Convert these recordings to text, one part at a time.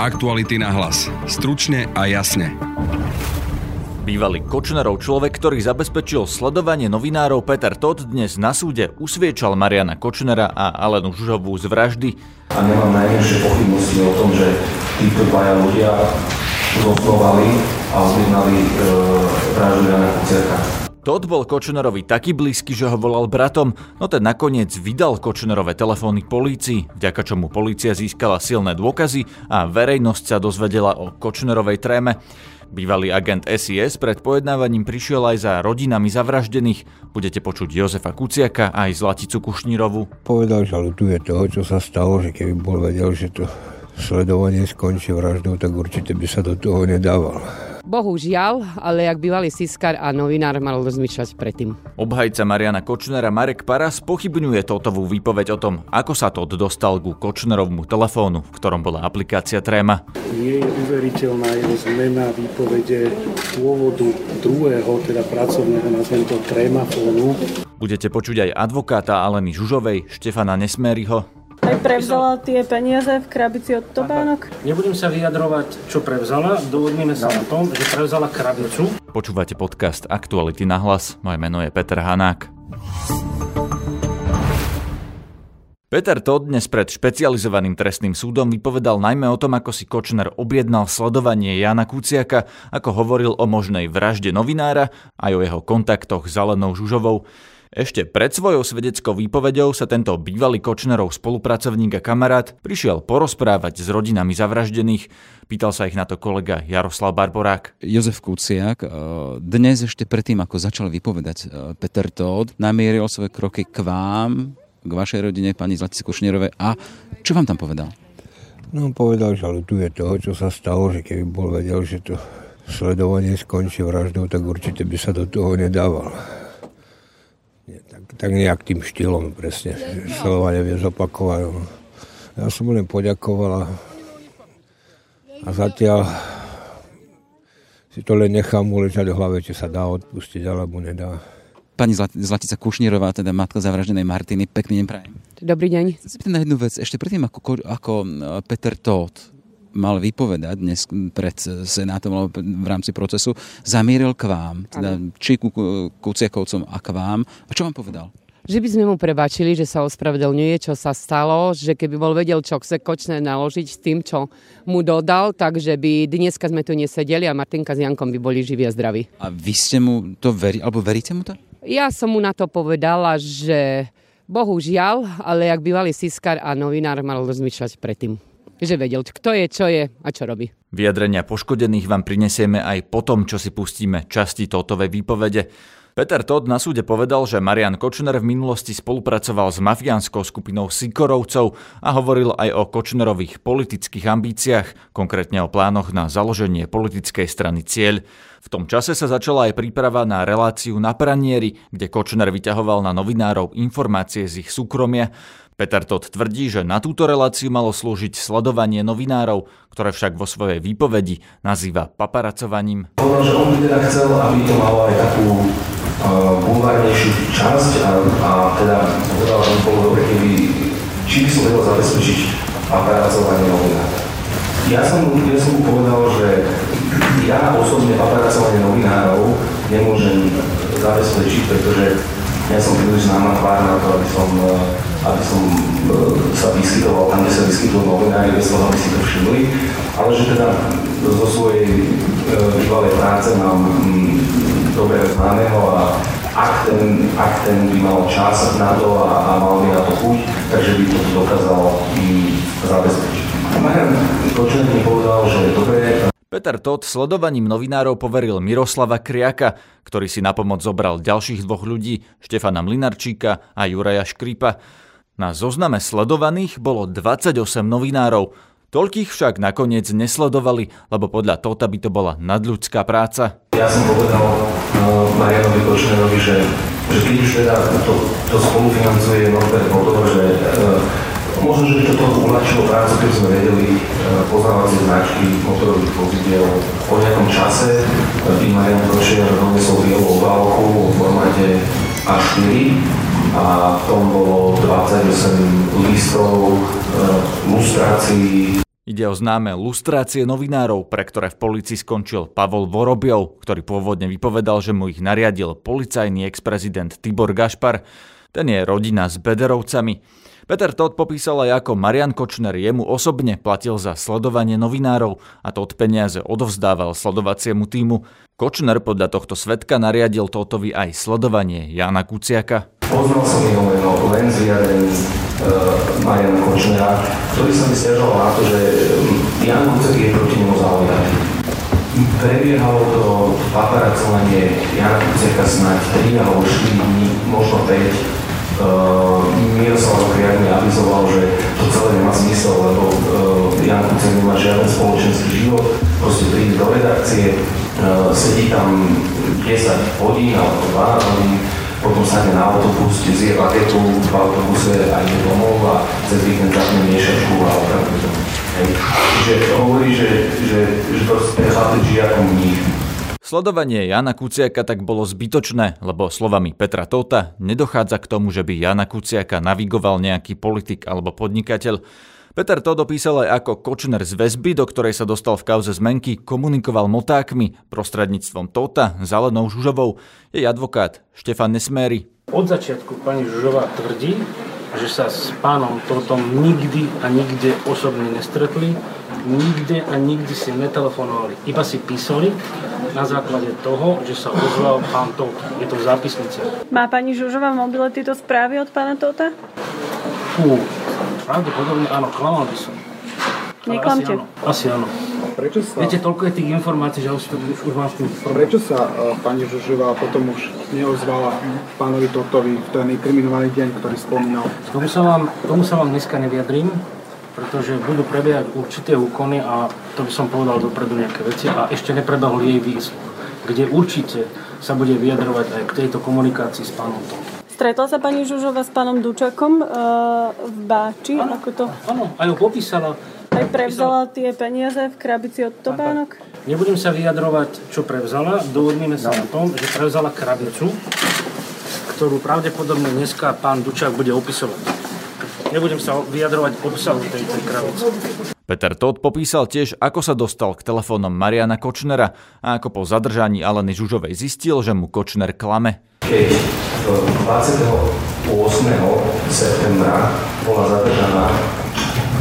Aktuality na hlas. Stručne a jasne. Bývalý Kočnerov človek, ktorý zabezpečil sledovanie novinárov Peter Todd dnes na súde usviečal Mariana Kočnera a Alenu Žužovú z vraždy. A nemám najmenšie pochybnosti o tom, že títo dvaja ľudia zosnovali a objednali e, vraždu Jana Kuciaka. Todd bol Kočnerovi taký blízky, že ho volal bratom, no ten nakoniec vydal Kočnerové telefóny polícii, vďaka čomu polícia získala silné dôkazy a verejnosť sa dozvedela o Kočnerovej tréme. Bývalý agent SIS pred pojednávaním prišiel aj za rodinami zavraždených. Budete počuť Jozefa Kuciaka aj Zlaticu Kušnírovu. Povedal, že ľutuje toho, čo sa stalo, že keby bol vedel, že to sledovanie skončí vraždou, tak určite by sa do toho nedával. Bohužiaľ, ale jak bývalý siskar a novinár mal rozmýšľať predtým. Obhajca Mariana Kočnera Marek Paras pochybňuje Totovú výpoveď o tom, ako sa Tot dostal ku Kočnerovmu telefónu, v ktorom bola aplikácia Tréma. Nie je uveriteľná jeho zmena výpovede pôvodu druhého, teda pracovného, nazvem to Trémafónu. Budete počuť aj advokáta Aleny Žužovej, Štefana Nesmériho, aj prevzala tie peniaze v krabici od Tobánok? Nebudem sa vyjadrovať, čo prevzala. Dovodníme sa na tom, že prevzala krabicu. Počúvate podcast Aktuality na hlas. Moje meno je Peter Hanák. Peter Todd dnes pred špecializovaným trestným súdom vypovedal najmä o tom, ako si Kočner objednal sledovanie Jana Kuciaka, ako hovoril o možnej vražde novinára, aj o jeho kontaktoch s Alenou Žužovou. Ešte pred svojou svedeckou výpovedou sa tento bývalý Kočnerov spolupracovník a kamarát prišiel porozprávať s rodinami zavraždených. Pýtal sa ich na to kolega Jaroslav Barborák. Jozef Kuciak e, dnes ešte predtým, ako začal vypovedať e, Peter Todd, namieril svoje kroky k vám, k vašej rodine, pani Zlatice Košnierovej a čo vám tam povedal? No povedal, že ľutuje toho, čo sa stalo, že keby bol vedel, že to sledovanie skončí vraždou, tak určite by sa do toho nedával tak nejak tým štýlom presne. Slova nevie zopakovať. No. Ja som mu len poďakoval a, a zatiaľ si to len nechám mu ležať v hlave, či sa dá odpustiť, alebo nedá. Pani Zlatica Kušnírová, teda matka zavraženej Martiny, pekný deň prajem. Dobrý deň. Chcem sa na jednu vec. Ešte predtým, ako, ako Peter Todt mal vypovedať dnes pred Senátom alebo v rámci procesu, zamieril k vám, teda či ku Kuciakovcom a k vám. A čo vám povedal? Že by sme mu prebačili, že sa ospravedlňuje, čo sa stalo, že keby bol vedel, čo chce kočné naložiť s tým, čo mu dodal, takže by dneska sme tu nesedeli a Martinka s Jankom by boli živí a zdraví. A vy ste mu to veri, alebo veríte mu to? Ja som mu na to povedala, že bohužiaľ, ale jak bývalý siskar a novinár mal rozmýšľať predtým že vedel, kto je, čo je a čo robí. Vyjadrenia poškodených vám prinesieme aj po tom, čo si pustíme časti Totovej výpovede. Peter Todd na súde povedal, že Marian Kočner v minulosti spolupracoval s mafiánskou skupinou Sikorovcov a hovoril aj o Kočnerových politických ambíciách, konkrétne o plánoch na založenie politickej strany Cieľ. V tom čase sa začala aj príprava na reláciu na pranieri, kde Kočner vyťahoval na novinárov informácie z ich súkromia. Peter Todd tvrdí, že na túto reláciu malo slúžiť sledovanie novinárov, ktoré však vo svojej výpovedi nazýva paparacovaním. Povedal, že on by teda chcel, aby to malo aj takú uh, bulvárnejšiu časť a, a teda povedal, že by bolo dobre, keby či by som vedel zabezpečiť paparacovanie novinárov. Ja som, ja som povedal, že ja osobne paparacovanie novinárov nemôžem zabezpečiť, pretože ja som príliš známa tvár na to, aby som uh, aby som e, sa vyskytoval tam, kde sa vyskytujú novinári, bez toho, aby si to všimli, ale že teda zo svojej e, bývalej práce mám mm, dobrého známeho a ak ten, ak ten by mal čas na to a, a mal by na to chuť, takže by to dokázal mm, zabezpečiť. Marian Kočner mi povedal, že je dobré, Peter Todd sledovaním novinárov poveril Miroslava Kriaka, ktorý si na pomoc zobral ďalších dvoch ľudí, Štefana Mlinarčíka a Juraja Škripa. Na zozname sledovaných bolo 28 novinárov, Toľkých však nakoniec nesledovali, lebo podľa Tota by to bola nadľudská práca. Ja som povedal uh, Marianovi Kočnerovi, že, že keď už teda to, to spolufinancuje Norbert Bodor, že uh, možno, že by to trochu uľahčilo prácu, keď sme vedeli uh, poznávacie značky motorových vozidiel po nejakom čase. Uh, Marian Kočner doniesol bielú obálku v formáte A4 a v tom bolo 28 listov, e, lustrácií. Ide o známe lustrácie novinárov, pre ktoré v policii skončil Pavol Vorobiov, ktorý pôvodne vypovedal, že mu ich nariadil policajný ex-prezident Tibor Gašpar. Ten je rodina s Bederovcami. Peter Todd popísal aj ako Marian Kočner jemu osobne platil za sledovanie novinárov a Todd peniaze odovzdával sledovaciemu týmu. Kočner podľa tohto svetka nariadil Totovi aj sledovanie Jana Kuciaka. Poznal som jeho meno len z vyjadrení uh, Mariana Kočnera, ktorý sa mi stiažoval na to, že Jan Kuciak je proti nemu zaujatý. Prebiehalo to paparacovanie Jana Kuciaka snáď 3 alebo 4 dní, možno 5 Uh, Miroslav Kriadny avizoval, že to celé nemá zmysel, lebo uh, Jan Kuciak nemá žiaden spoločenský život, proste príde do redakcie, uh, sedí tam 10 hodín alebo 12 hodín, potom sadne na autobus, zje raketu v autobuse a ide domov a cez víkend zapne miešačku a opravdu. Čiže hovorí, že, že, že proste chlapec žije ako mních. Sledovanie Jana Kuciaka tak bolo zbytočné, lebo slovami Petra Tota nedochádza k tomu, že by Jana Kuciaka navigoval nejaký politik alebo podnikateľ. Peter Todd opísal aj ako Kočner z väzby, do ktorej sa dostal v kauze zmenky, komunikoval motákmi prostredníctvom Tota, Zelenou Žužovou, jej advokát Štefan Nesméry. Od začiatku pani Žužová tvrdí, že sa s pánom Totom nikdy a nikde osobne nestretli, nikde a nikdy si netelefonovali, iba si písali na základe toho, že sa ozval pán Tot. Je to v zápisnici. Má pani Žužová v mobile tieto správy od pána Tota? Fú, pravdepodobne áno, klamal by som. Neklamte. Asi áno. Asi áno. Prečo sa, Viete, toľko je tých informácií, že už, už, mám s tým problém. prečo sa uh, pani Žužová potom už neozvala pánovi Totovi v ten inkriminovaný deň, ktorý spomínal? Tomu sa vám, tomu sa vám dneska neviadrím, pretože budú prebiehať určité úkony a to by som povedal dopredu nejaké veci a ešte neprebehol jej výsluch, kde určite sa bude vyjadrovať aj k tejto komunikácii s pánom Totom. Stretla sa pani Žužová s pánom Dučakom uh, v Báči? Ako to? Áno, aj ho popísala. Aj prevzala tie peniaze v krabici od Topánok? Nebudem sa vyjadrovať, čo prevzala. Dohodníme sa na tom, že prevzala krabicu, ktorú pravdepodobne dneska pán Dučák bude opisovať. Nebudem sa vyjadrovať obsahu tejto krabice. Peter Todd popísal tiež, ako sa dostal k telefónom Mariana Kočnera a ako po zadržaní Aleny Žužovej zistil, že mu Kočner klame. Keď 28. septembra bola zadržaná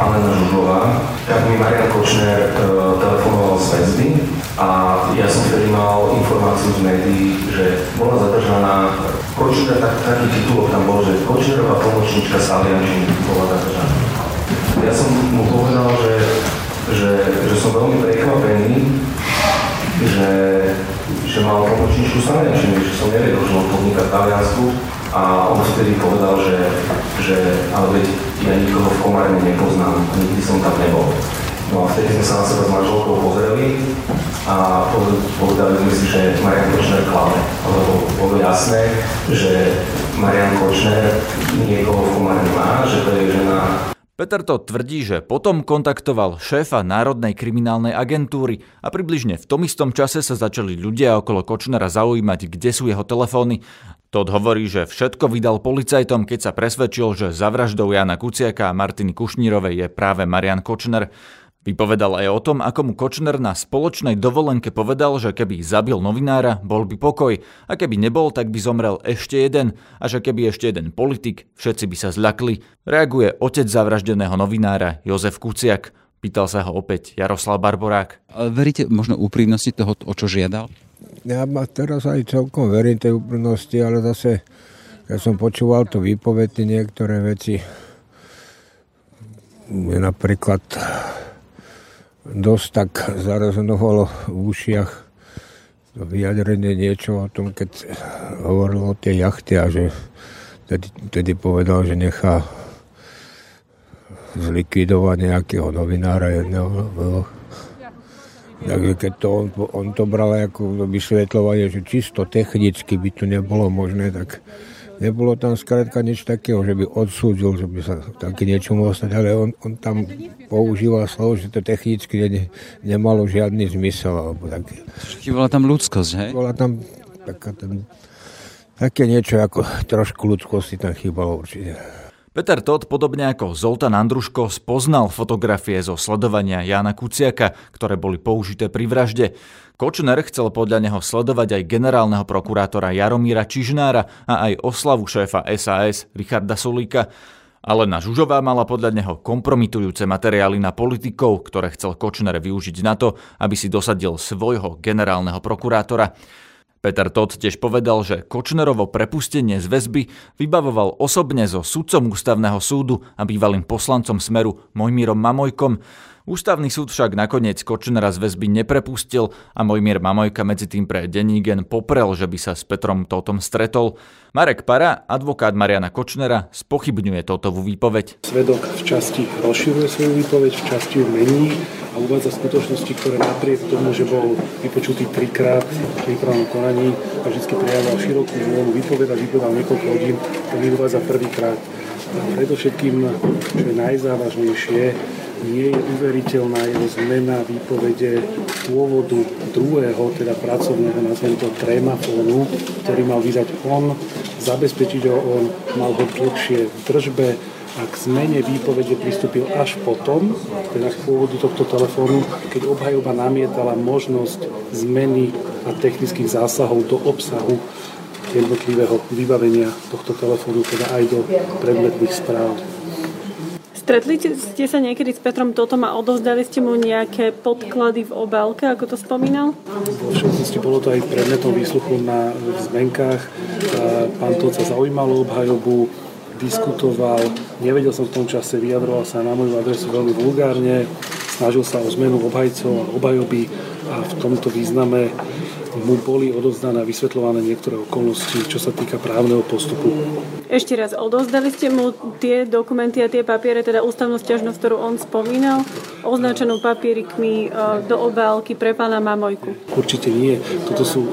Alena Žužová, tak mi Marian Kočner e, telefonoval z väzby a ja som vtedy mal informáciu z médií, že bola zadržaná Kočner, tak, taký titulok tam bol, že Kočnerová pomočnička z Aliančiny bola zadržaná. Ja som mu povedal, že, že, že som veľmi prekvapený, že, že mal pomočničku z Aliančiny, že som nevedel, že on podniká v Taliansku a on vtedy povedal, že, že ale veď ja nikoho v Komárne nepoznám, nikdy som tam nebol. No a vtedy sme sa na seba s manželkou pozreli a povedali sme si, že Marian Kočner klame. Lebo bolo jasné, že Marian Kočner niekoho v Komárne má, že to je žena Peter to tvrdí, že potom kontaktoval šéfa Národnej kriminálnej agentúry a približne v tom istom čase sa začali ľudia okolo Kočnera zaujímať, kde sú jeho telefóny. Todd hovorí, že všetko vydal policajtom, keď sa presvedčil, že za vraždou Jana Kuciaka a Martiny Kušnírovej je práve Marian Kočner. Vypovedal aj o tom, ako mu Kočner na spoločnej dovolenke povedal, že keby zabil novinára, bol by pokoj a keby nebol, tak by zomrel ešte jeden a že keby ešte jeden politik, všetci by sa zľakli. Reaguje otec zavraždeného novinára Jozef Kuciak. Pýtal sa ho opäť Jaroslav Barborák. Veríte možno úprimnosti toho, o čo žiadal? Ja ma teraz aj celkom verím tej úprimnosti, ale zase, keď som počúval to výpovedne niektoré veci, napríklad dosť tak zarezonovalo v ušiach to vyjadrenie niečo o tom, keď hovoril o tej jachte a že tedy, tedy povedal, že nechá zlikvidovať nejakého novinára jedného. Takže keď to on, on to bral ako vysvetľovanie, že čisto technicky by to nebolo možné, tak nebolo tam skrátka nič takého, že by odsúdil, že by sa také niečo mohlo stať, ale on, on tam používal slovo, že to technicky ne, nemalo žiadny zmysel. Alebo také. Bola tam ľudskosť, hej? Bola tam taká ten, také niečo ako trošku ľudskosti tam chýbalo určite. Peter Todd, podobne ako Zoltán Andruško, spoznal fotografie zo sledovania Jána Kuciaka, ktoré boli použité pri vražde. Kočner chcel podľa neho sledovať aj generálneho prokurátora Jaromíra Čižnára a aj oslavu šéfa SAS Richarda Sulíka. Ale na Žužová mala podľa neho kompromitujúce materiály na politikov, ktoré chcel Kočner využiť na to, aby si dosadil svojho generálneho prokurátora. Peter Todt tiež povedal, že Kočnerovo prepustenie z väzby vybavoval osobne so sudcom ústavného súdu a bývalým poslancom Smeru Mojmírom Mamojkom. Ústavný súd však nakoniec Kočnera z väzby neprepustil a Mojmír Mamojka medzi tým pre Denígen poprel, že by sa s Petrom Totom stretol. Marek Para, advokát Mariana Kočnera, spochybňuje Totovú výpoveď. Svedok v časti rozširuje svoju výpoveď, v časti ju mení uvádza skutočnosti, ktoré napriek tomu, že bol vypočutý trikrát v prípravnom konaní a vždy prejavoval širokú vôľu vypovedať, vypovedal niekoľko hodín, to uvádza prvýkrát. Predovšetkým, čo je najzávažnejšie, nie je uveriteľná jeho zmena výpovede pôvodu druhého, teda pracovného, nazvem to trémafónu, ktorý mal vydať on, zabezpečiť ho on, mal ho dlhšie v držbe, a k zmene výpovede pristúpil až potom, teda k pôvodu tohto telefónu, keď obhajoba namietala možnosť zmeny a technických zásahov do obsahu jednotlivého vybavenia tohto telefónu, teda aj do predmetných správ. Stretli ste sa niekedy s Petrom Totom a odovzdali ste mu nejaké podklady v obálke, ako to spomínal? Vo všeobecnosti bolo to aj predmetom výsluchu na zmenkách. Pán Tot sa zaujímal obhajobu, diskutoval, nevedel som v tom čase, vyjadroval sa na moju adresu veľmi vulgárne, snažil sa o zmenu obhajcov a obhajoby a v tomto význame mu boli odovzdané a vysvetľované niektoré okolnosti, čo sa týka právneho postupu. Ešte raz, odovzdali ste mu tie dokumenty a tie papiere, teda ústavnú stiažnosť, ktorú on spomínal, označenú papierikmi e, do obálky pre pána Mamojku? Určite nie. Toto sú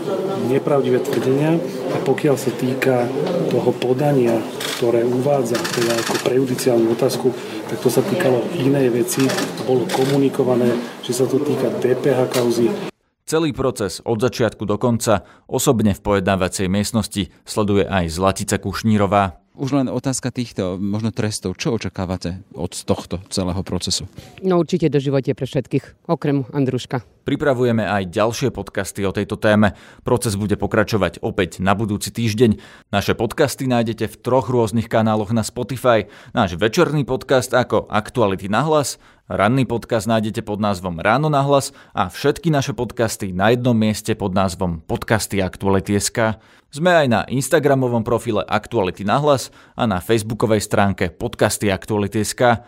nepravdivé tvrdenia a pokiaľ sa týka toho podania, ktoré uvádza teda ako prejudiciálnu otázku, tak to sa týkalo inej veci. Bolo komunikované, že sa to týka DPH kauzy. Celý proces od začiatku do konca osobne v pojednávacej miestnosti sleduje aj Zlatica Kušnírová. Už len otázka týchto možno trestov. Čo očakávate od tohto celého procesu? No určite do živote pre všetkých, okrem Andruška. Pripravujeme aj ďalšie podcasty o tejto téme. Proces bude pokračovať opäť na budúci týždeň. Naše podcasty nájdete v troch rôznych kanáloch na Spotify. Náš večerný podcast ako Aktuality na hlas, ranný podcast nájdete pod názvom Ráno na hlas a všetky naše podcasty na jednom mieste pod názvom Podcasty Aktuality.sk. Sme aj na Instagramovom profile Aktuality na hlas a na facebookovej stránke Podcasty Aktuality.sk.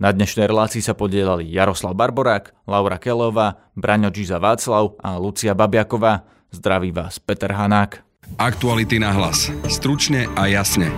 Na dnešnej relácii sa podielali Jaroslav Barborák, Laura Kelová, Braňo Džiza Václav a Lucia Babiaková. Zdraví vás Peter Hanák. Aktuality na hlas. Stručne a jasne.